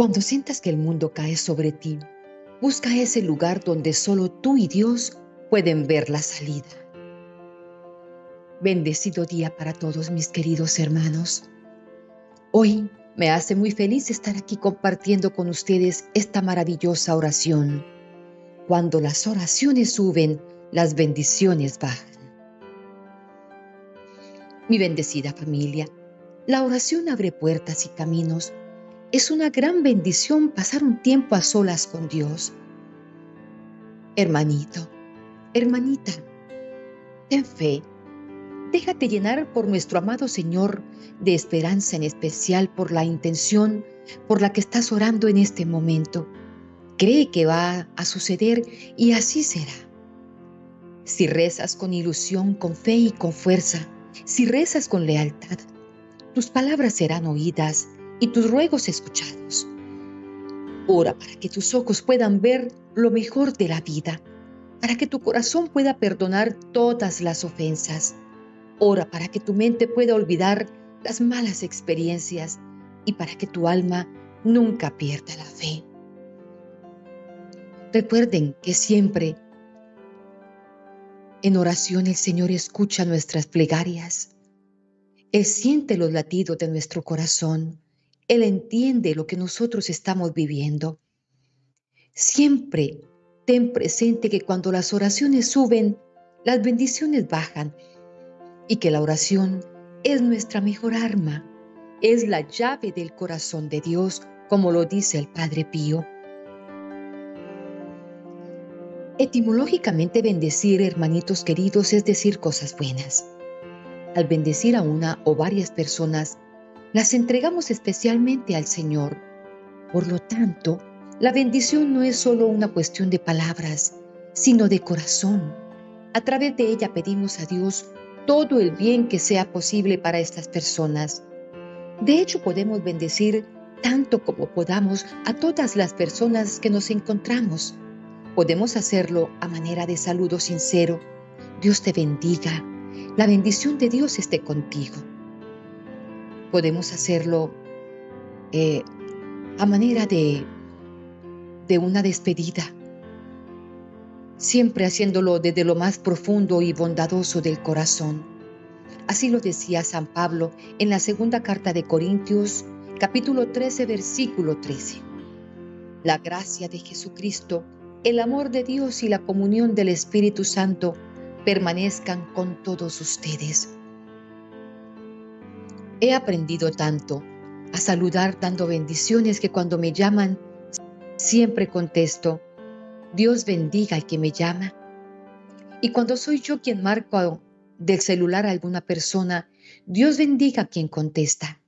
Cuando sientas que el mundo cae sobre ti, busca ese lugar donde solo tú y Dios pueden ver la salida. Bendecido día para todos mis queridos hermanos. Hoy me hace muy feliz estar aquí compartiendo con ustedes esta maravillosa oración. Cuando las oraciones suben, las bendiciones bajan. Mi bendecida familia, la oración abre puertas y caminos. Es una gran bendición pasar un tiempo a solas con Dios. Hermanito, hermanita, ten fe. Déjate llenar por nuestro amado Señor de esperanza en especial por la intención por la que estás orando en este momento. Cree que va a suceder y así será. Si rezas con ilusión, con fe y con fuerza, si rezas con lealtad, tus palabras serán oídas y tus ruegos escuchados. Ora para que tus ojos puedan ver lo mejor de la vida, para que tu corazón pueda perdonar todas las ofensas. Ora para que tu mente pueda olvidar las malas experiencias y para que tu alma nunca pierda la fe. Recuerden que siempre en oración el Señor escucha nuestras plegarias. Él siente los latidos de nuestro corazón. Él entiende lo que nosotros estamos viviendo. Siempre ten presente que cuando las oraciones suben, las bendiciones bajan y que la oración es nuestra mejor arma, es la llave del corazón de Dios, como lo dice el Padre Pío. Etimológicamente bendecir, hermanitos queridos, es decir cosas buenas. Al bendecir a una o varias personas, las entregamos especialmente al Señor. Por lo tanto, la bendición no es solo una cuestión de palabras, sino de corazón. A través de ella pedimos a Dios todo el bien que sea posible para estas personas. De hecho, podemos bendecir tanto como podamos a todas las personas que nos encontramos. Podemos hacerlo a manera de saludo sincero. Dios te bendiga. La bendición de Dios esté contigo. Podemos hacerlo eh, a manera de, de una despedida. Siempre haciéndolo desde lo más profundo y bondadoso del corazón. Así lo decía San Pablo en la segunda carta de Corintios, capítulo 13, versículo 13. La gracia de Jesucristo el amor de Dios y la comunión del Espíritu Santo permanezcan con todos ustedes. He aprendido tanto a saludar dando bendiciones que cuando me llaman siempre contesto, Dios bendiga al que me llama. Y cuando soy yo quien marco del celular a alguna persona, Dios bendiga a quien contesta,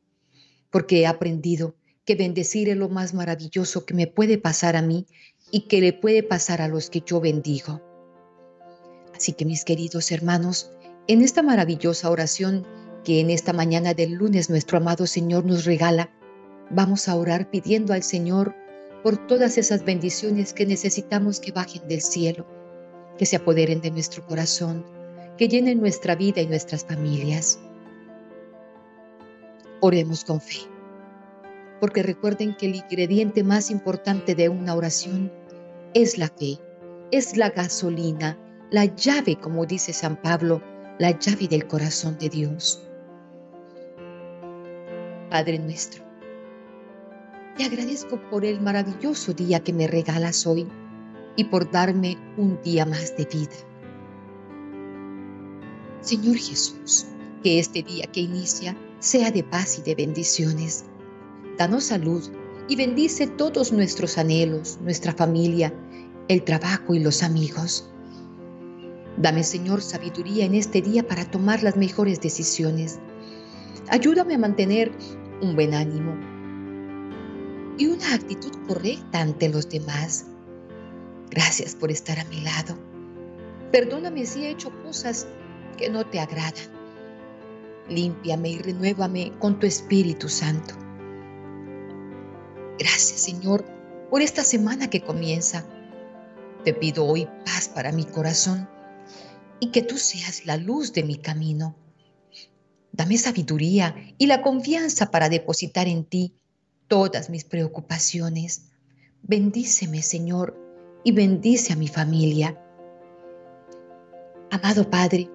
porque he aprendido que bendecir es lo más maravilloso que me puede pasar a mí y que le puede pasar a los que yo bendigo. Así que mis queridos hermanos, en esta maravillosa oración que en esta mañana del lunes nuestro amado Señor nos regala, vamos a orar pidiendo al Señor por todas esas bendiciones que necesitamos que bajen del cielo, que se apoderen de nuestro corazón, que llenen nuestra vida y nuestras familias. Oremos con fe, porque recuerden que el ingrediente más importante de una oración es la fe, es la gasolina, la llave, como dice San Pablo, la llave del corazón de Dios. Padre nuestro, te agradezco por el maravilloso día que me regalas hoy y por darme un día más de vida. Señor Jesús, que este día que inicia sea de paz y de bendiciones. Danos salud y bendice todos nuestros anhelos, nuestra familia, el trabajo y los amigos. Dame, Señor, sabiduría en este día para tomar las mejores decisiones. Ayúdame a mantener un buen ánimo y una actitud correcta ante los demás. Gracias por estar a mi lado. Perdóname si he hecho cosas que no te agradan. Límpiame y renuévame con tu Espíritu Santo. Gracias, Señor, por esta semana que comienza. Te pido hoy paz para mi corazón y que tú seas la luz de mi camino. Dame sabiduría y la confianza para depositar en ti todas mis preocupaciones. Bendíceme, Señor, y bendice a mi familia. Amado Padre,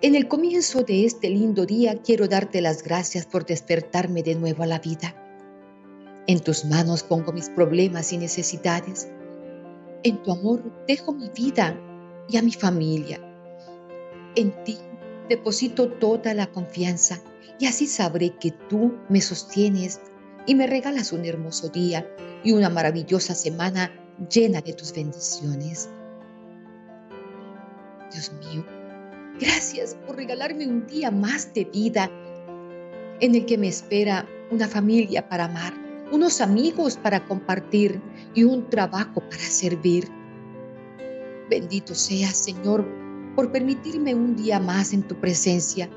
en el comienzo de este lindo día quiero darte las gracias por despertarme de nuevo a la vida. En tus manos pongo mis problemas y necesidades. En tu amor dejo mi vida y a mi familia. En ti deposito toda la confianza y así sabré que tú me sostienes y me regalas un hermoso día y una maravillosa semana llena de tus bendiciones. Dios mío, gracias por regalarme un día más de vida en el que me espera una familia para amar, unos amigos para compartir y un trabajo para servir. Bendito seas, Señor, por permitirme un día más en tu presencia,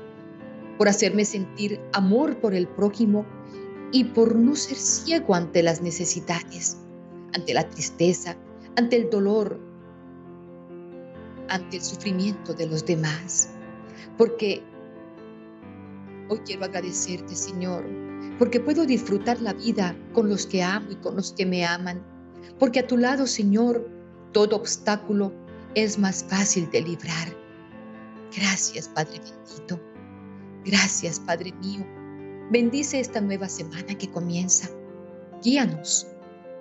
por hacerme sentir amor por el prójimo y por no ser ciego ante las necesidades, ante la tristeza, ante el dolor, ante el sufrimiento de los demás. Porque hoy quiero agradecerte, Señor, porque puedo disfrutar la vida con los que amo y con los que me aman. Porque a tu lado, Señor, todo obstáculo es más fácil de librar. Gracias, Padre bendito. Gracias, Padre mío. Bendice esta nueva semana que comienza. Guíanos,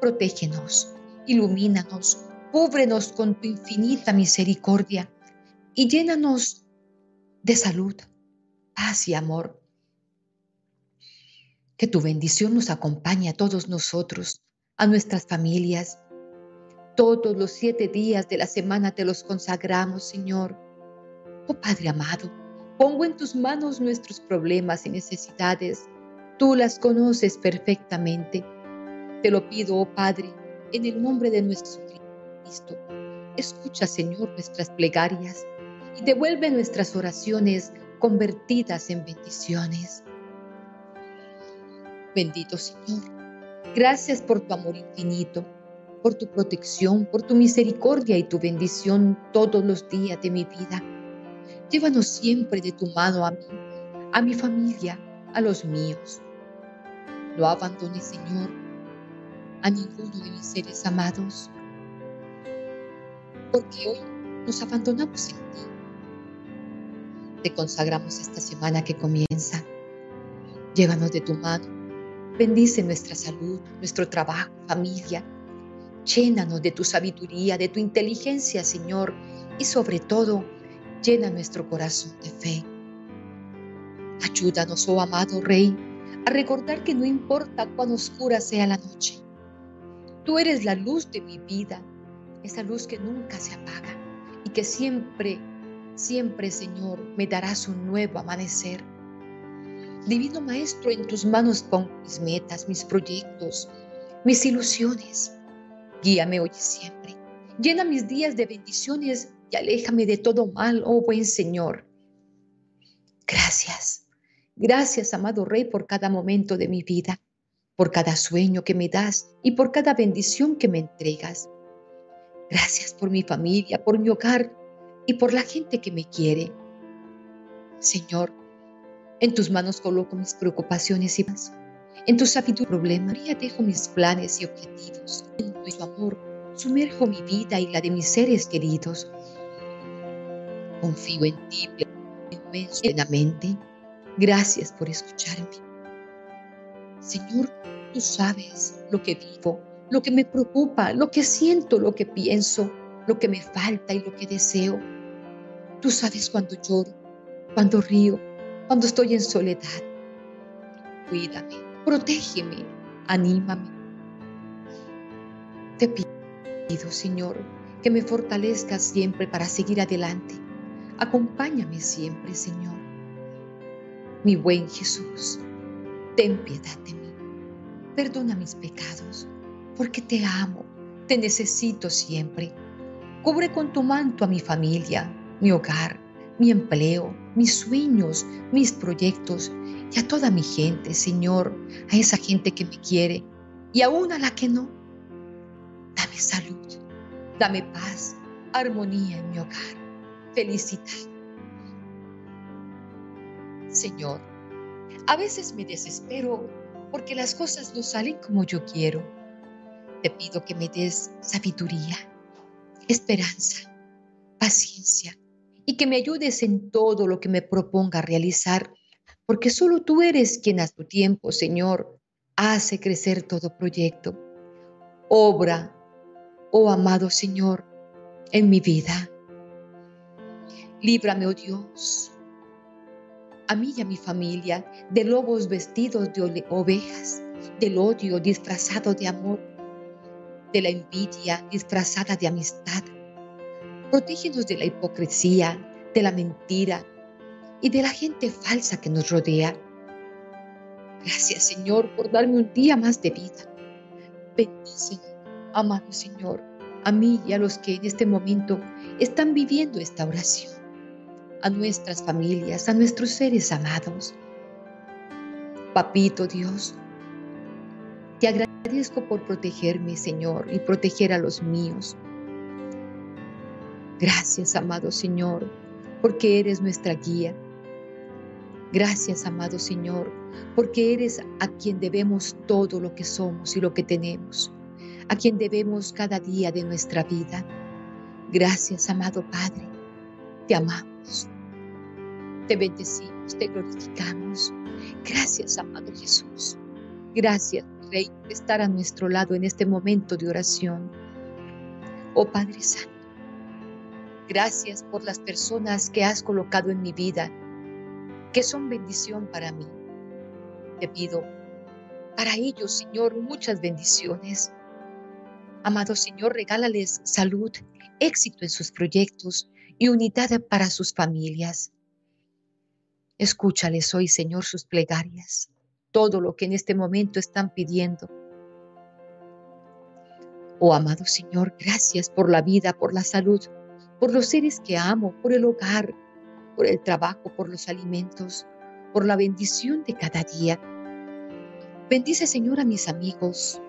protégenos, ilumínanos, cúbrenos con tu infinita misericordia y llénanos de salud, paz y amor. Que tu bendición nos acompañe a todos nosotros, a nuestras familias. Todos los siete días de la semana te los consagramos, Señor. Oh Padre amado, pongo en tus manos nuestros problemas y necesidades. Tú las conoces perfectamente. Te lo pido, oh Padre, en el nombre de nuestro Cristo. Escucha, Señor, nuestras plegarias y devuelve nuestras oraciones convertidas en bendiciones. Bendito Señor, gracias por tu amor infinito, por tu protección, por tu misericordia y tu bendición todos los días de mi vida. Llévanos siempre de tu mano a mí, a mi familia, a los míos. No abandones, Señor, a ninguno de mis seres amados, porque hoy nos abandonamos en ti. Te consagramos esta semana que comienza. Llévanos de tu mano Bendice nuestra salud, nuestro trabajo, familia. Llénanos de tu sabiduría, de tu inteligencia, Señor, y sobre todo, llena nuestro corazón de fe. Ayúdanos, oh amado Rey, a recordar que no importa cuán oscura sea la noche, tú eres la luz de mi vida, esa luz que nunca se apaga y que siempre, siempre, Señor, me darás un nuevo amanecer. Divino Maestro, en tus manos pongo mis metas, mis proyectos, mis ilusiones. Guíame hoy y siempre. Llena mis días de bendiciones y aléjame de todo mal, oh buen Señor. Gracias. Gracias, amado Rey, por cada momento de mi vida, por cada sueño que me das y por cada bendición que me entregas. Gracias por mi familia, por mi hogar y por la gente que me quiere. Señor, en tus manos coloco mis preocupaciones y más. En tu sabiduría problema, dejo mis planes y objetivos. Tu amor sumerjo mi vida y la de mis seres queridos. Confío en ti plenamente. Gracias por escucharme. Señor, tú sabes lo que vivo, lo que me preocupa, lo que siento, lo que pienso, lo que me falta y lo que deseo. Tú sabes cuando lloro, cuando río, cuando estoy en soledad. Cuídame, protégeme, anímame. Te pido, Señor, que me fortalezcas siempre para seguir adelante. Acompáñame siempre, Señor. Mi buen Jesús, ten piedad de mí. Perdona mis pecados, porque te amo, te necesito siempre. Cubre con tu manto a mi familia, mi hogar, mi empleo, mis sueños, mis proyectos y a toda mi gente, Señor, a esa gente que me quiere y aún a la que no. Dame salud, dame paz, armonía en mi hogar, felicidad. Señor, a veces me desespero porque las cosas no salen como yo quiero. Te pido que me des sabiduría, esperanza, paciencia y que me ayudes en todo lo que me proponga realizar, porque solo tú eres quien a tu tiempo, Señor, hace crecer todo proyecto. Obra, oh amado Señor, en mi vida. Líbrame, oh Dios, a mí y a mi familia de lobos vestidos de ovejas, del odio disfrazado de amor, de la envidia disfrazada de amistad. Protégenos de la hipocresía, de la mentira y de la gente falsa que nos rodea. Gracias, Señor, por darme un día más de vida. Bendice, amado Señor, a mí y a los que en este momento están viviendo esta oración a nuestras familias, a nuestros seres amados. Papito Dios, te agradezco por protegerme, Señor, y proteger a los míos. Gracias, amado Señor, porque eres nuestra guía. Gracias, amado Señor, porque eres a quien debemos todo lo que somos y lo que tenemos, a quien debemos cada día de nuestra vida. Gracias, amado Padre, te amamos. Te bendecimos, te glorificamos. Gracias, amado Jesús. Gracias, Rey, por estar a nuestro lado en este momento de oración. Oh Padre Santo, gracias por las personas que has colocado en mi vida, que son bendición para mí. Te pido para ellos, Señor, muchas bendiciones. Amado Señor, regálales salud, éxito en sus proyectos y unidad para sus familias. Escúchales hoy, Señor, sus plegarias, todo lo que en este momento están pidiendo. Oh amado Señor, gracias por la vida, por la salud, por los seres que amo, por el hogar, por el trabajo, por los alimentos, por la bendición de cada día. Bendice, Señor, a mis amigos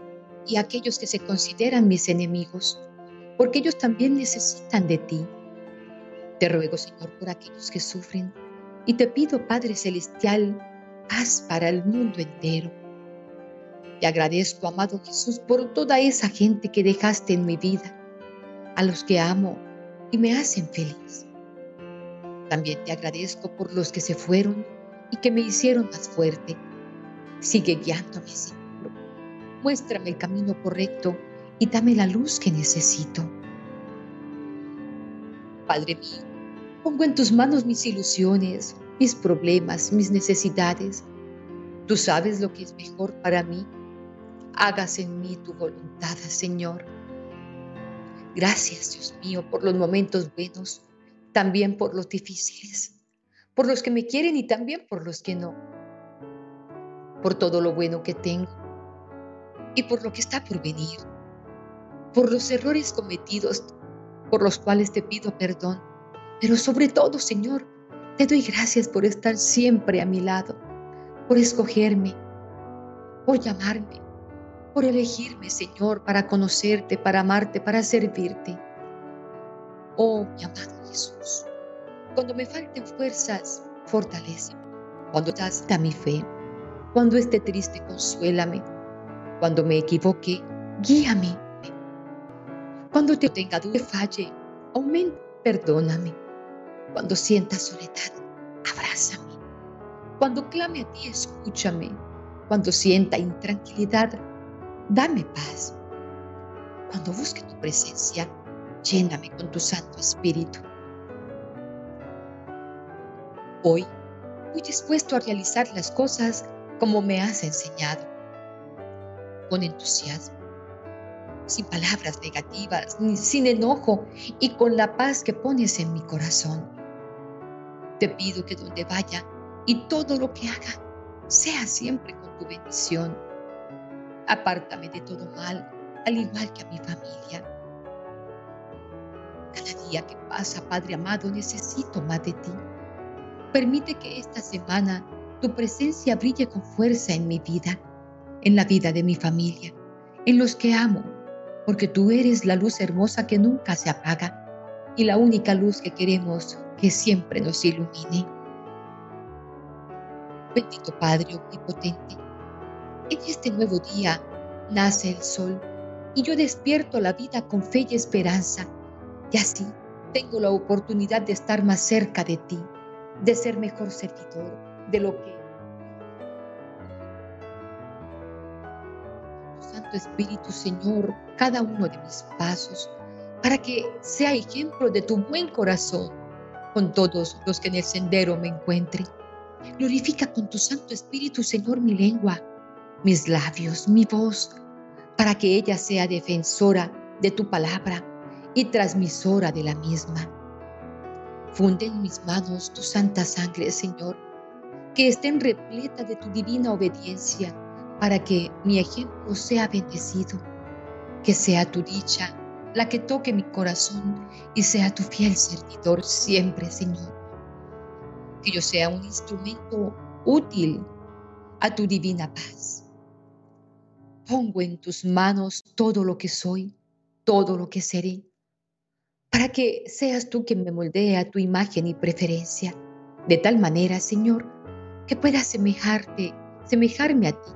y aquellos que se consideran mis enemigos, porque ellos también necesitan de ti. Te ruego, Señor, por aquellos que sufren, y te pido, Padre Celestial, paz para el mundo entero. Te agradezco, amado Jesús, por toda esa gente que dejaste en mi vida, a los que amo y me hacen feliz. También te agradezco por los que se fueron y que me hicieron más fuerte. Sigue guiándome, Señor. Muéstrame el camino correcto y dame la luz que necesito. Padre mío, Pongo en tus manos mis ilusiones, mis problemas, mis necesidades. Tú sabes lo que es mejor para mí. Hagas en mí tu voluntad, Señor. Gracias, Dios mío, por los momentos buenos, también por los difíciles, por los que me quieren y también por los que no, por todo lo bueno que tengo y por lo que está por venir, por los errores cometidos por los cuales te pido perdón pero sobre todo, Señor, te doy gracias por estar siempre a mi lado, por escogerme, por llamarme, por elegirme, Señor, para conocerte, para amarte, para servirte. Oh, mi amado Jesús, cuando me falten fuerzas, fortalece. Cuando estás a mi fe, cuando esté triste, consuélame. Cuando me equivoque, guíame. Cuando te tenga duda, falle, aumenta, perdóname. Cuando sienta soledad, abrázame. Cuando clame a ti, escúchame. Cuando sienta intranquilidad, dame paz. Cuando busque tu presencia, lléname con tu Santo Espíritu. Hoy voy dispuesto a realizar las cosas como me has enseñado, con entusiasmo, sin palabras negativas, ni sin enojo y con la paz que pones en mi corazón. Te pido que donde vaya y todo lo que haga sea siempre con tu bendición. Apártame de todo mal, al igual que a mi familia. Cada día que pasa, Padre amado, necesito más de ti. Permite que esta semana tu presencia brille con fuerza en mi vida, en la vida de mi familia, en los que amo, porque tú eres la luz hermosa que nunca se apaga y la única luz que queremos que siempre nos ilumine. Bendito Padre Omnipotente, En este nuevo día nace el sol y yo despierto la vida con fe y esperanza. Y así tengo la oportunidad de estar más cerca de ti, de ser mejor servidor de lo que Espíritu, Señor, cada uno de mis pasos, para que sea ejemplo de tu buen corazón con todos los que en el sendero me encuentre. Glorifica con tu Santo Espíritu, Señor, mi lengua, mis labios, mi voz, para que ella sea defensora de tu palabra y transmisora de la misma. Funde en mis manos tu santa sangre, Señor, que estén repleta de tu divina obediencia, para que mi ejemplo sea bendecido, que sea tu dicha la que toque mi corazón y sea tu fiel servidor siempre, Señor. Que yo sea un instrumento útil a tu divina paz. Pongo en tus manos todo lo que soy, todo lo que seré, para que seas tú quien me moldee a tu imagen y preferencia, de tal manera, Señor, que pueda semejarte, semejarme a ti,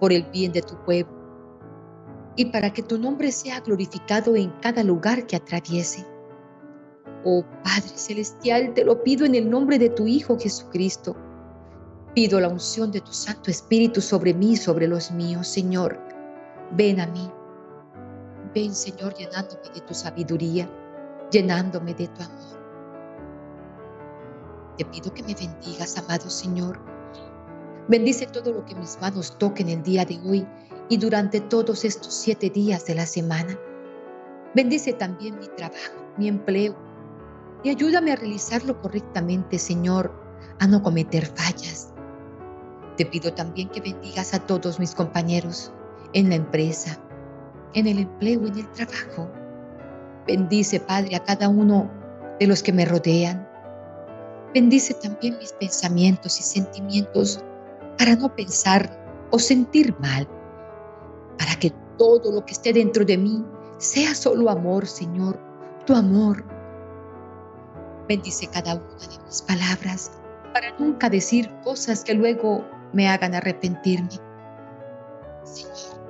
por el bien de tu pueblo y para que tu nombre sea glorificado en cada lugar que atraviese. Oh Padre Celestial, te lo pido en el nombre de tu Hijo Jesucristo. Pido la unción de tu Santo Espíritu sobre mí y sobre los míos, Señor. Ven a mí. Ven, Señor, llenándome de tu sabiduría, llenándome de tu amor. Te pido que me bendigas, amado Señor. Bendice todo lo que mis manos toquen el día de hoy y durante todos estos siete días de la semana. Bendice también mi trabajo, mi empleo y ayúdame a realizarlo correctamente, Señor, a no cometer fallas. Te pido también que bendigas a todos mis compañeros en la empresa, en el empleo, en el trabajo. Bendice, Padre, a cada uno de los que me rodean. Bendice también mis pensamientos y sentimientos para no pensar o sentir mal para que todo lo que esté dentro de mí sea solo amor, Señor, tu amor. Bendice cada una de mis palabras para nunca decir cosas que luego me hagan arrepentirme. Señor,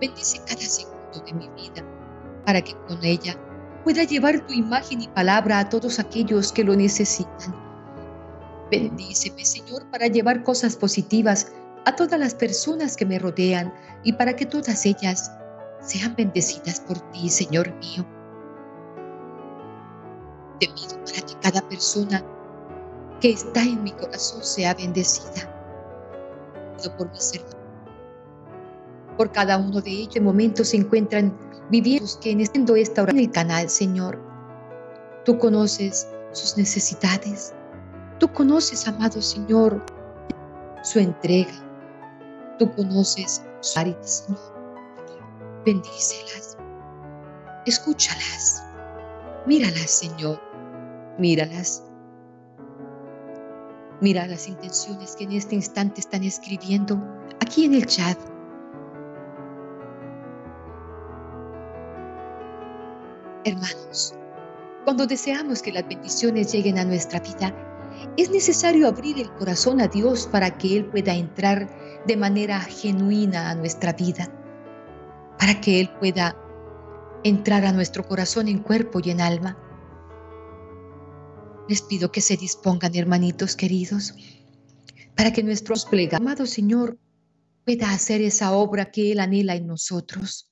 bendice cada segundo de mi vida para que con ella pueda llevar tu imagen y palabra a todos aquellos que lo necesitan. Bendíceme, Señor, para llevar cosas positivas a todas las personas que me rodean y para que todas ellas sean bendecidas por ti, Señor mío. Te pido para que cada persona que está en mi corazón sea bendecida. Pido por mis hermanos, por cada uno de ellos en momentos se encuentran viviendo que en esta hora en el canal, Señor. Tú conoces sus necesidades. Tú conoces, amado Señor, su entrega, Tú conoces sus áreas, Señor. Bendícelas. Escúchalas. Míralas, Señor. Míralas. Mira las intenciones que en este instante están escribiendo aquí en el chat. Hermanos, cuando deseamos que las bendiciones lleguen a nuestra vida, es necesario abrir el corazón a Dios para que Él pueda entrar de manera genuina a nuestra vida, para que Él pueda entrar a nuestro corazón en cuerpo y en alma. Les pido que se dispongan, hermanitos queridos, para que nuestro amado Señor pueda hacer esa obra que Él anhela en nosotros.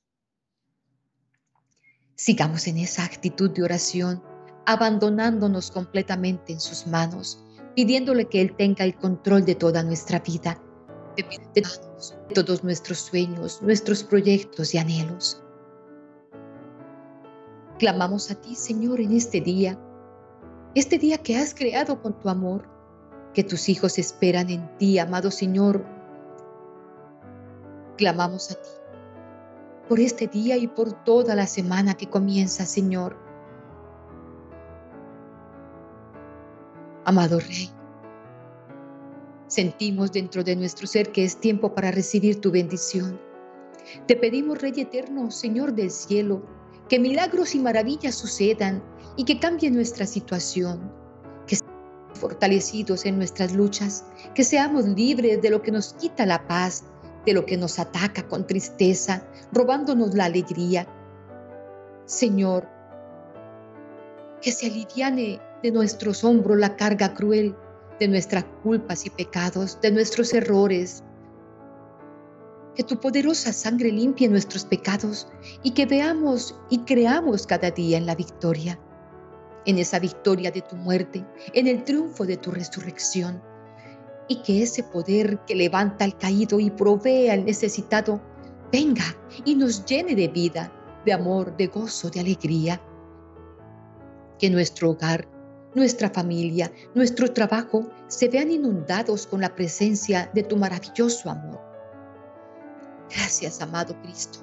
Sigamos en esa actitud de oración abandonándonos completamente en sus manos, pidiéndole que Él tenga el control de toda nuestra vida, de, todos nuestros sueños, nuestros proyectos y anhelos. Clamamos a ti, Señor, en este día, este día que has creado con tu amor, que tus hijos esperan en ti, amado Señor. Clamamos a ti por este día y por toda la semana que comienza, Señor Amado Rey, sentimos dentro de nuestro ser que es tiempo para recibir tu bendición. Te pedimos, Rey eterno, Señor del cielo, que milagros y maravillas sucedan y que cambie nuestra situación, que fortalecidos en nuestras luchas, que seamos libres de lo que nos quita la paz, de lo que nos ataca con tristeza, robándonos la alegría. Señor, que se aliviane de nuestros hombros la carga cruel de nuestras culpas y pecados, de nuestros errores. Que tu poderosa sangre limpie nuestros pecados y que veamos y creamos cada día en la victoria, en esa victoria de tu muerte, en el triunfo de tu resurrección. Y que ese poder que levanta al caído y provee al necesitado venga y nos llene de vida, de amor, de gozo, de alegría. Que nuestro hogar nuestra familia, nuestro trabajo se vean inundados con la presencia de tu maravilloso amor. Gracias, amado Cristo.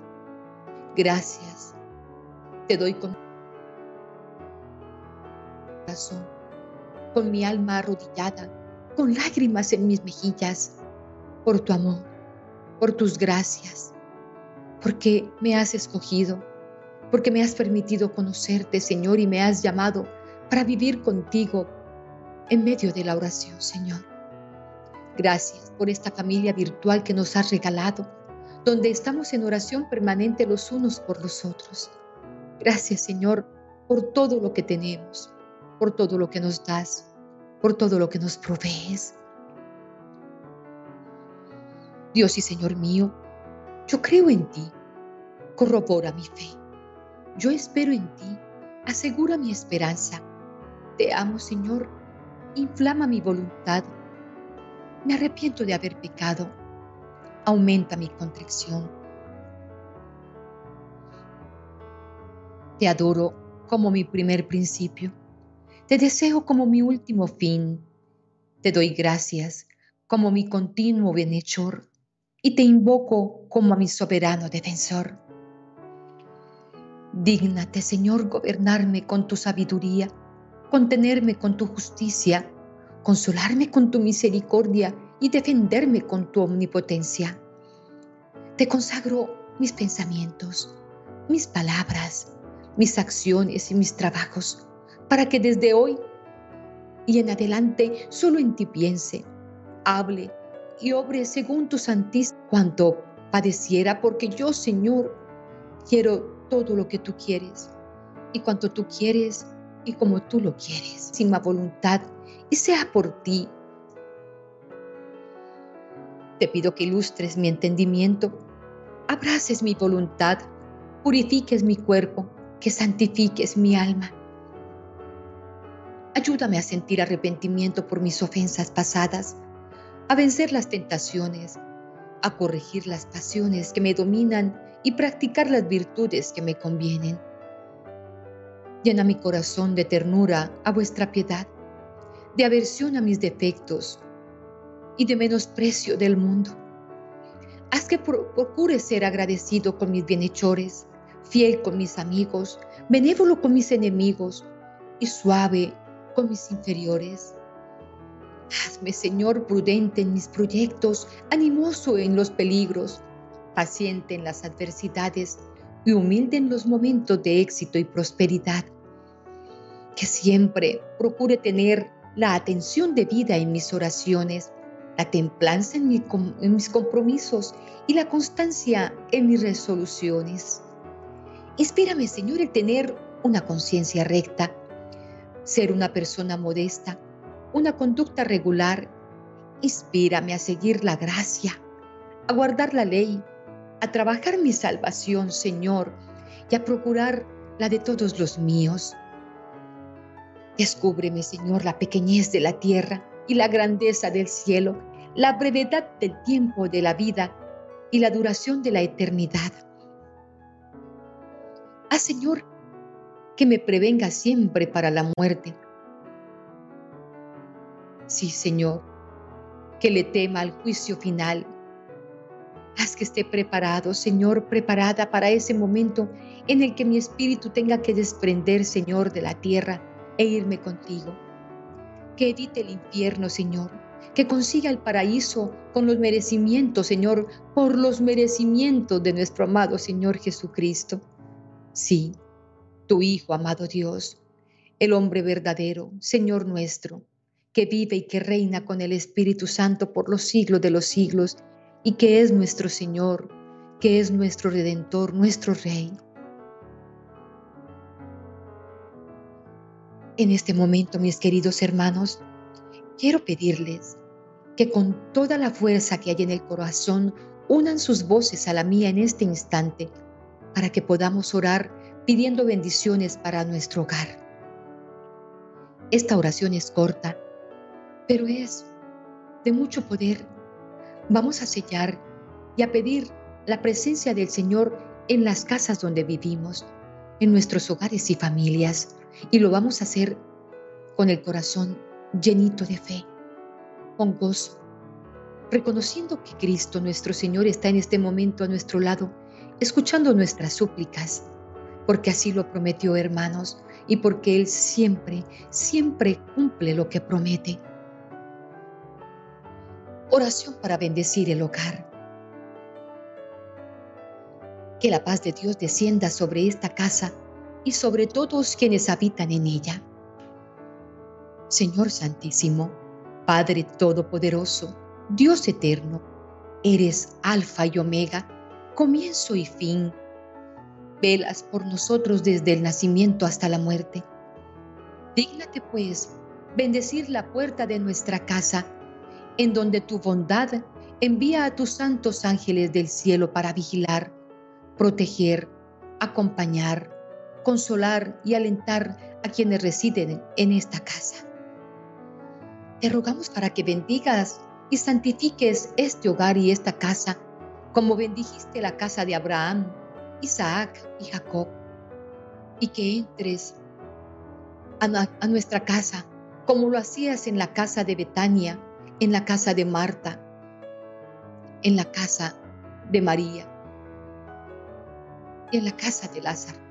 Gracias. Te doy con corazón, con mi alma arrodillada, con lágrimas en mis mejillas, por tu amor, por tus gracias, porque me has escogido, porque me has permitido conocerte, Señor, y me has llamado para vivir contigo en medio de la oración, Señor. Gracias por esta familia virtual que nos has regalado, donde estamos en oración permanente los unos por los otros. Gracias, Señor, por todo lo que tenemos, por todo lo que nos das, por todo lo que nos provees. Dios y Señor mío, yo creo en ti, corrobora mi fe. Yo espero en ti, asegura mi esperanza te amo, Señor. Inflama mi voluntad. Me arrepiento de haber pecado. Aumenta mi contrición. Te adoro como mi primer principio. Te deseo como mi último fin. Te doy gracias como mi continuo bienhechor y te invoco como a mi soberano defensor. Dígnate, Señor, gobernarme con tu sabiduría contenerme con tu justicia, consolarme con tu misericordia y defenderme con tu omnipotencia. Te consagro mis pensamientos, mis palabras, mis acciones y mis trabajos, para que desde hoy y en adelante solo en ti piense, hable y obre según tu santísimo cuanto padeciera, porque yo, Señor, quiero todo lo que tú quieres, y cuanto tú quieres, y como tú lo quieres, sin más voluntad, y sea por ti. Te pido que ilustres mi entendimiento, abraces mi voluntad, purifiques mi cuerpo, que santifiques mi alma. Ayúdame a sentir arrepentimiento por mis ofensas pasadas, a vencer las tentaciones, a corregir las pasiones que me dominan y practicar las virtudes que me convienen. Llena mi corazón de ternura a vuestra piedad, de aversión a mis defectos y de menosprecio del mundo. Haz que procure ser agradecido con mis bienhechores, fiel con mis amigos, benévolo con mis enemigos y suave con mis inferiores. Hazme, Señor, prudente en mis proyectos, animoso en los peligros, paciente en las adversidades y humilde en los momentos de éxito y prosperidad que siempre procure tener la atención debida en mis oraciones, la templanza en, mis compromisos y la constancia en mis resoluciones. Inspírame, Señor, el tener una conciencia recta, ser una persona modesta, una conducta regular. Inspírame a seguir la gracia, a guardar la ley, a trabajar mi salvación, Señor, y a procurar la de todos los míos. Descúbreme, Señor, la pequeñez de la tierra y la grandeza del cielo, la brevedad del tiempo de la vida y la duración de la eternidad. Haz, Señor, que me prevenga siempre para la muerte. Sí, Señor, que le tema al juicio final. Haz que esté preparado, Señor, preparada para ese momento en el que mi espíritu tenga que desprender, Señor, de la tierra e irme contigo. Que evite el infierno, Señor, que consiga el paraíso con los merecimientos, Señor, por los merecimientos de nuestro amado Señor Jesucristo. Sí, tu Hijo, amado Dios, el hombre verdadero, Señor nuestro, que vive y que reina con el Espíritu Santo por los siglos de los siglos y que es nuestro Señor, que es nuestro Redentor, nuestro Rey. En este momento, mis queridos hermanos, quiero pedirles que con toda la fuerza que hay en el corazón unan sus voces a la mía en este instante para que podamos orar pidiendo bendiciones para nuestro hogar. Esta oración es corta, pero es de mucho poder. Vamos a sellar y a pedir la presencia del Señor en las casas donde vivimos, en nuestros hogares y familias, y lo vamos a hacer con el corazón llenito de fe, con gozo, reconociendo que Cristo nuestro Señor está en este momento a nuestro lado, escuchando nuestras súplicas, porque así lo prometió hermanos y porque Él siempre, siempre cumple lo que promete. Oración para bendecir el hogar. Que la paz de Dios descienda sobre esta casa y sobre todos quienes habitan en ella. Señor Santísimo, Padre Todopoderoso, Dios Eterno, eres Alfa y Omega, comienzo y fin. Velas por nosotros desde el nacimiento hasta la muerte. Dígnate pues bendecir la puerta de nuestra casa, en donde tu bondad envía a tus santos ángeles del cielo para vigilar, proteger, acompañar, consolar y alentar a quienes residen en esta casa. Te rogamos para que bendigas y santifiques este hogar y esta casa, como bendijiste la casa de Abraham, Isaac y Jacob, y que entres a, nuestra casa, como lo hacías en la casa de Betania, en la casa de Marta, en la casa de María en la casa de Lázaro.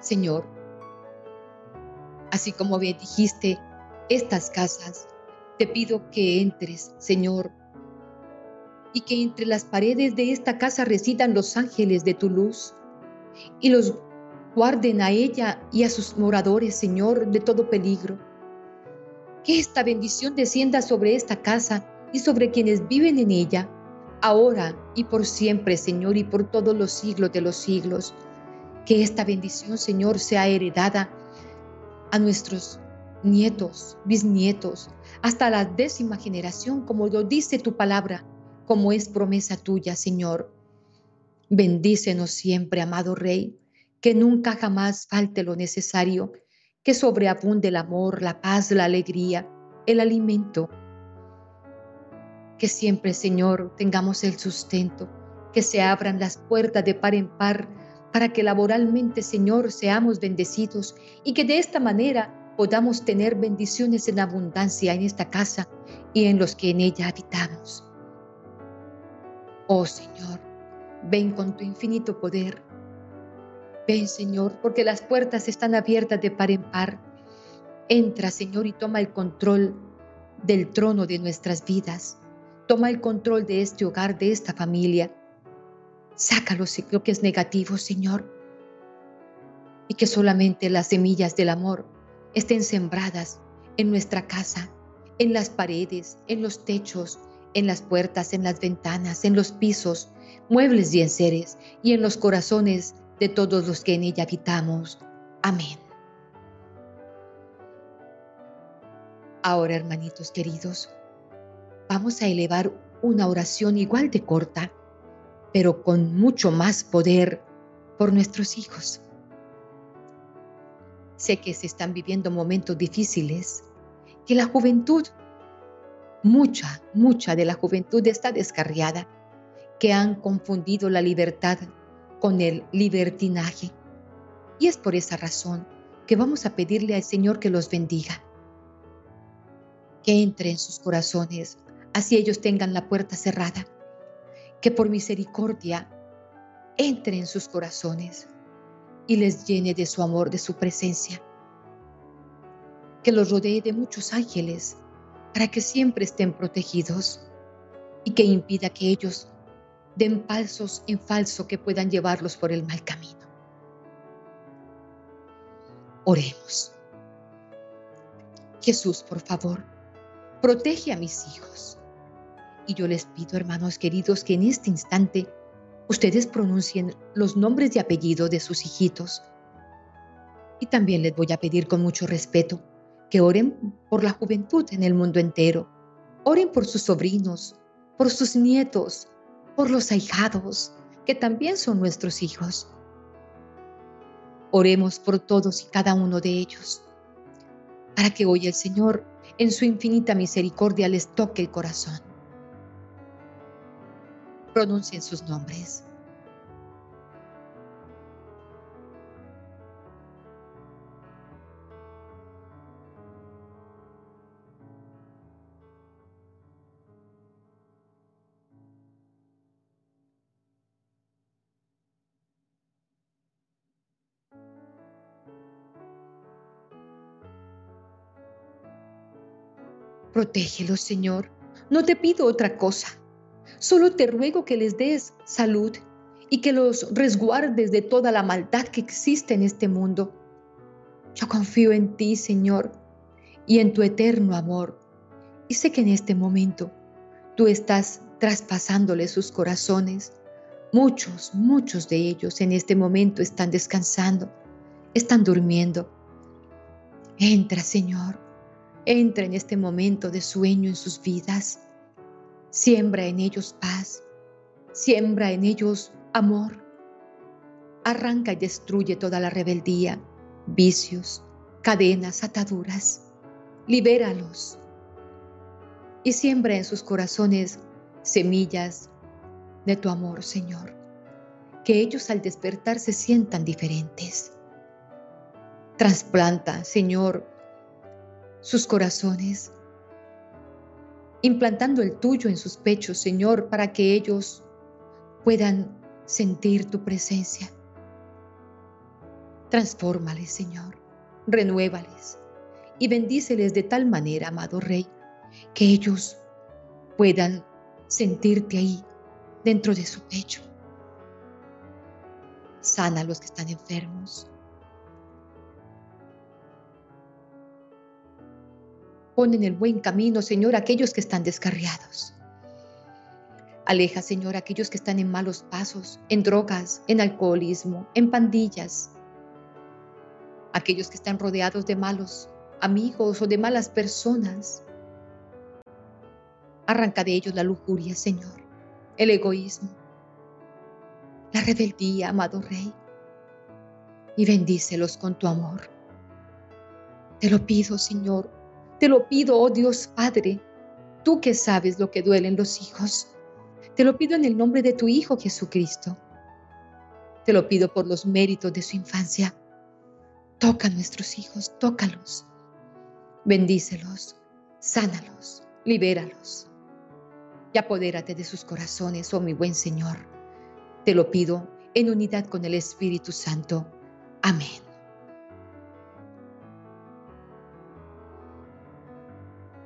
Señor, así como dijiste estas casas, te pido que entres, Señor, y que entre las paredes de esta casa residan los ángeles de tu luz y los guarden a ella y a sus moradores, Señor, de todo peligro. Que esta bendición descienda sobre esta casa y sobre quienes viven en ella, ahora y por siempre, Señor, y por todos los siglos de los siglos. Que esta bendición, Señor, sea heredada a nuestros nietos, bisnietos, hasta la décima generación, como lo dice tu palabra, como es promesa tuya, Señor. Bendícenos siempre, amado Rey, que nunca jamás falte lo necesario, que sobreabunde el amor, la paz, la alegría, el alimento. Que siempre, Señor, tengamos el sustento, que se abran las puertas de par en par para que laboralmente, Señor, seamos bendecidos y que de esta manera podamos tener bendiciones en abundancia en esta casa y en los que en ella habitamos. Oh Señor, ven con tu infinito poder. Ven Señor, porque las puertas están abiertas de par en par. Entra Señor y toma el control del trono de nuestras vidas. Toma el control de este hogar, de esta familia. Sácalo lo que es negativo, Señor. Y que solamente las semillas del amor estén sembradas en nuestra casa, en las paredes, en los techos, en las puertas, en las ventanas, en los pisos, muebles y enseres, y en los corazones de todos los que en ella habitamos. Amén. Ahora, hermanitos queridos, vamos a elevar una oración igual de corta pero con mucho más poder por nuestros hijos. Sé que se están viviendo momentos difíciles, que la juventud, mucha, mucha de la juventud está descarriada, que han confundido la libertad con el libertinaje. Y es por esa razón que vamos a pedirle al Señor que los bendiga, que entre en sus corazones, así ellos tengan la puerta cerrada que por misericordia entre en sus corazones y les llene de su amor, de su presencia. Que los rodee de muchos ángeles para que siempre estén protegidos y que impida que ellos den pasos en falso que puedan llevarlos por el mal camino. Oremos. Jesús, por favor, protege a mis hijos. Y yo les pido, hermanos queridos, que en este instante ustedes pronuncien los nombres y apellidos de sus hijitos. Y también les voy a pedir con mucho respeto que oren por la juventud en el mundo entero. Oren por sus sobrinos, por sus nietos, por los ahijados, que también son nuestros hijos. Oremos por todos y cada uno de ellos, para que hoy el Señor, en su infinita misericordia, les toque el corazón pronuncien sus nombres. Protégelos, Señor. No te pido otra cosa. Solo te ruego que les des salud y que los resguardes de toda la maldad que existe en este mundo. Yo confío en ti, Señor, y en tu eterno amor. Y sé que en este momento tú estás traspasándole sus corazones. Muchos, muchos de ellos en este momento están descansando, están durmiendo. Entra, Señor, entra en este momento de sueño en sus vidas. Siembra en ellos paz, siembra en ellos amor. Arranca y destruye toda la rebeldía, vicios, cadenas, ataduras. Libéralos y siembra en sus corazones semillas de tu amor, Señor. Que ellos al despertar se sientan diferentes. Trasplanta, Señor, sus corazones implantando el tuyo en sus pechos, Señor, para que ellos puedan sentir tu presencia. Transfórmales, Señor, renuévales y bendíceles de tal manera, amado Rey, que ellos puedan sentirte ahí dentro de su pecho. Sana a los que están enfermos, Pon en el buen camino, Señor, aquellos que están descarriados. Aleja, Señor, aquellos que están en malos pasos, en drogas, en alcoholismo, en pandillas. Aquellos que están rodeados de malos amigos o de malas personas. Arranca de ellos la lujuria, Señor, el egoísmo, la rebeldía, amado Rey, y bendícelos con tu amor. Te lo pido, Señor, te lo pido, oh Dios Padre, tú que sabes lo que duelen los hijos. Te lo pido en el nombre de tu Hijo Jesucristo. Te lo pido por los méritos de su infancia. Toca a nuestros hijos, tócalos. Bendícelos, sánalos, libéralos. Y apodérate de sus corazones, oh mi buen Señor. Te lo pido en unidad con el Espíritu Santo. Amén.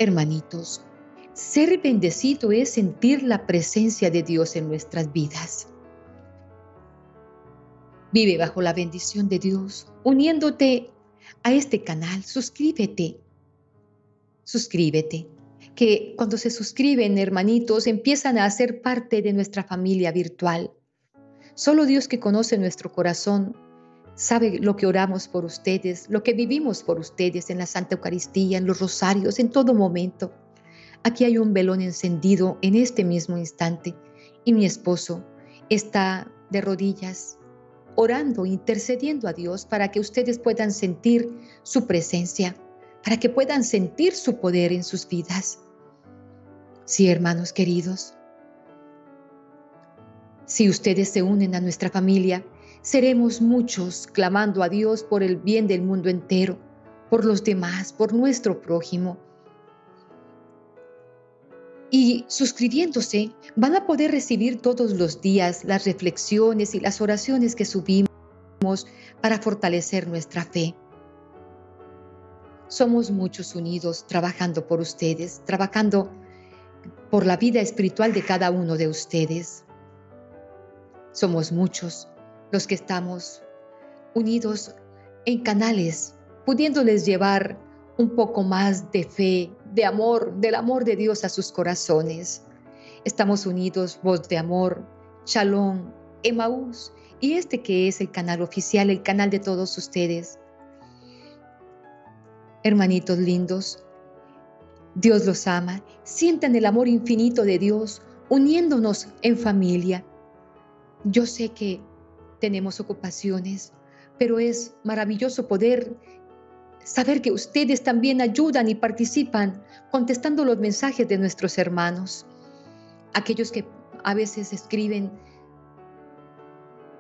Hermanitos, ser bendecido es sentir la presencia de Dios en nuestras vidas. Vive bajo la bendición de Dios, uniéndote a este canal. Suscríbete. Suscríbete. Que cuando se suscriben, hermanitos, empiezan a ser parte de nuestra familia virtual. Solo Dios que conoce nuestro corazón sabe lo que oramos por ustedes, lo que vivimos por ustedes en la Santa Eucaristía, en los rosarios, en todo momento. Aquí hay un velón encendido en este mismo instante y mi esposo está de rodillas orando, intercediendo a Dios para que ustedes puedan sentir su presencia, para que puedan sentir su poder en sus vidas. Sí, hermanos queridos, si ustedes se unen a nuestra familia, seremos muchos clamando a Dios por el bien del mundo entero, por los demás, por nuestro prójimo. Y suscribiéndose, van a poder recibir todos los días las reflexiones y las oraciones que subimos para fortalecer nuestra fe. Somos muchos unidos trabajando por ustedes, trabajando por la vida espiritual de cada uno de ustedes. Somos muchos los que estamos unidos en canales, pudiéndoles llevar un poco más de fe, de amor, del amor de Dios a sus corazones. Estamos unidos, voz de amor, Shalom, Emaús y este que es el canal oficial, el canal de todos ustedes. Hermanitos lindos, Dios los ama, sientan el amor infinito de Dios uniéndonos en familia. Yo sé que tenemos ocupaciones, pero es maravilloso poder saber que ustedes también ayudan y participan contestando los mensajes de nuestros hermanos, aquellos que a veces escriben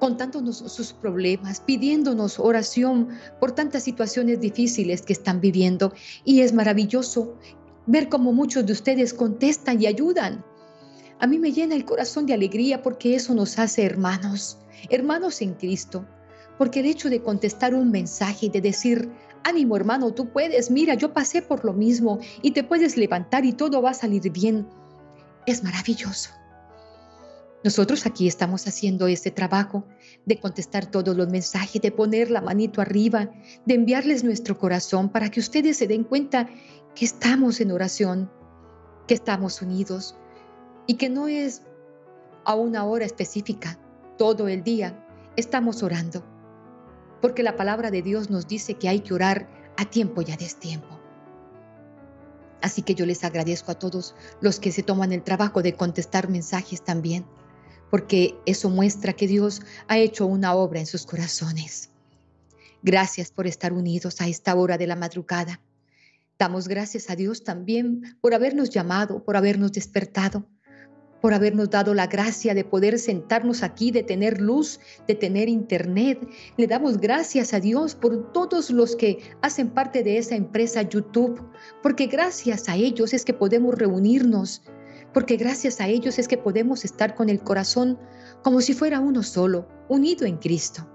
contándonos sus problemas, pidiéndonos oración por tantas situaciones difíciles que están viviendo. Y es maravilloso ver cómo muchos de ustedes contestan y ayudan. A mí me llena el corazón de alegría porque eso nos hace hermanos, hermanos en Cristo. Porque el hecho de contestar un mensaje y de decir, ánimo hermano, tú puedes, mira, yo pasé por lo mismo y te puedes levantar y todo va a salir bien, es maravilloso. Nosotros aquí estamos haciendo este trabajo de contestar todos los mensajes, de poner la manito arriba, de enviarles nuestro corazón para que ustedes se den cuenta que estamos en oración, que estamos unidos y que no es a una hora específica, todo el día estamos orando porque la palabra de Dios nos dice que hay que orar a tiempo y a destiempo. Así que yo les agradezco a todos los que se toman el trabajo de contestar mensajes también, porque eso muestra que Dios ha hecho una obra en sus corazones. Gracias por estar unidos a esta hora de la madrugada. Damos gracias a Dios también por habernos llamado, por habernos despertado, por habernos dado la gracia de poder sentarnos aquí, de tener luz, de tener internet. Le damos gracias a Dios por todos los que hacen parte de esa empresa YouTube, porque gracias a ellos es que podemos reunirnos, porque gracias a ellos es que podemos estar con el corazón como si fuera uno solo, unido en Cristo.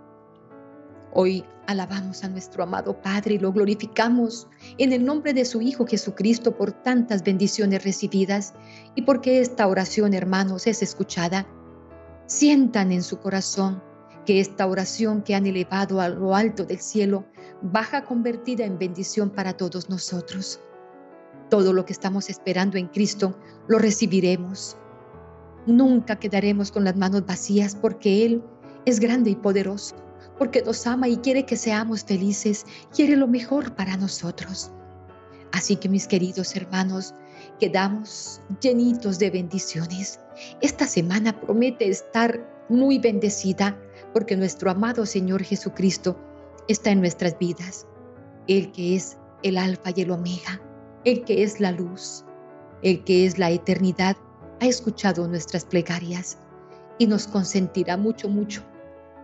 Hoy alabamos a nuestro amado Padre y lo glorificamos en el nombre de su Hijo Jesucristo por tantas bendiciones recibidas y porque esta oración, hermanos, es escuchada. Sientan en su corazón que esta oración que han elevado a lo alto del cielo baja convertida en bendición para todos nosotros. Todo lo que estamos esperando en Cristo lo recibiremos. Nunca quedaremos con las manos vacías porque Él es grande y poderoso porque nos ama y quiere que seamos felices, quiere lo mejor para nosotros. Así que mis queridos hermanos, quedamos llenitos de bendiciones. Esta semana promete estar muy bendecida porque nuestro amado Señor Jesucristo está en nuestras vidas. El que es el alfa y el omega, el que es la luz, el que es la eternidad, ha escuchado nuestras plegarias y nos consentirá mucho, mucho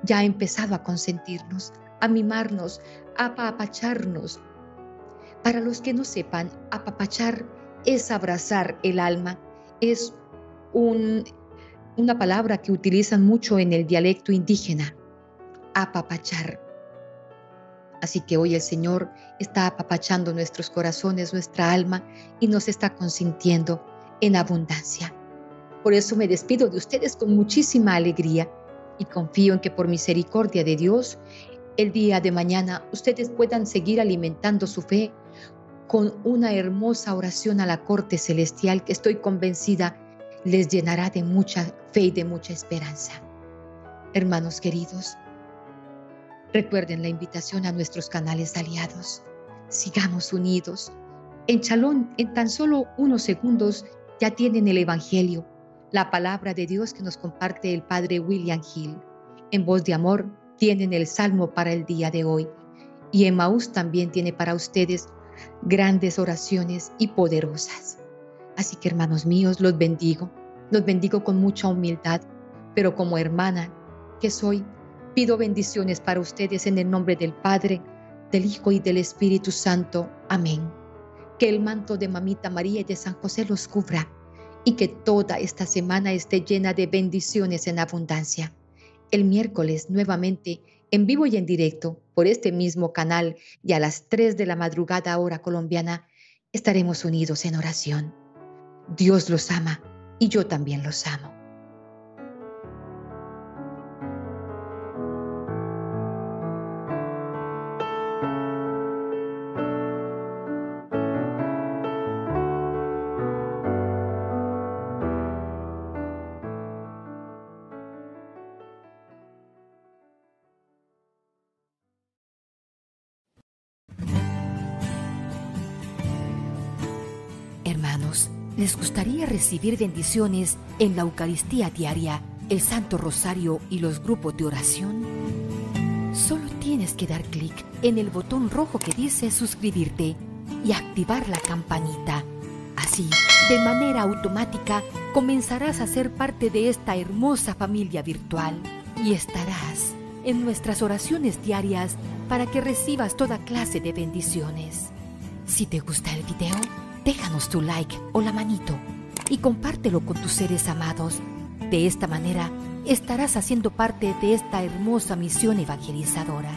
ya ha empezado a consentirnos, a mimarnos, a apapacharnos. Para los que no sepan, apapachar es abrazar el alma, es una palabra que utilizan mucho en el dialecto indígena, apapachar. Así que hoy el Señor está apapachando nuestros corazones, nuestra alma y nos está consintiendo en abundancia. Por eso me despido de ustedes con muchísima alegría y confío en que por misericordia de Dios, el día de mañana ustedes puedan seguir alimentando su fe con una hermosa oración a la corte celestial que estoy convencida les llenará de mucha fe y de mucha esperanza. Hermanos queridos, recuerden la invitación a nuestros canales aliados. Sigamos unidos. En Chalón, en tan solo unos segundos, ya tienen el Evangelio la palabra de Dios que nos comparte el Padre William Hill. En voz de amor tienen el salmo para el día de hoy. Y Emmaús también tiene para ustedes grandes oraciones y poderosas. Así que hermanos míos, los bendigo, los bendigo con mucha humildad, pero como hermana que soy, pido bendiciones para ustedes en el nombre del Padre, del Hijo y del Espíritu Santo. Amén. Que el manto de Mamita María y de San José los cubra y que toda esta semana esté llena de bendiciones en abundancia. El miércoles nuevamente en vivo y en directo por este mismo canal y a las 3 de la madrugada hora colombiana estaremos unidos en oración. Dios los ama y yo también los amo. Recibir bendiciones en la Eucaristía diaria, el Santo Rosario y los grupos de oración? Solo tienes que dar clic en el botón rojo que dice suscribirte y activar la campanita. Así, de manera automática, comenzarás a ser parte de esta hermosa familia virtual y estarás en nuestras oraciones diarias para que recibas toda clase de bendiciones. Si te gusta el video, déjanos tu like o la manito y compártelo con tus seres amados. De esta manera estarás haciendo parte de esta hermosa misión evangelizadora.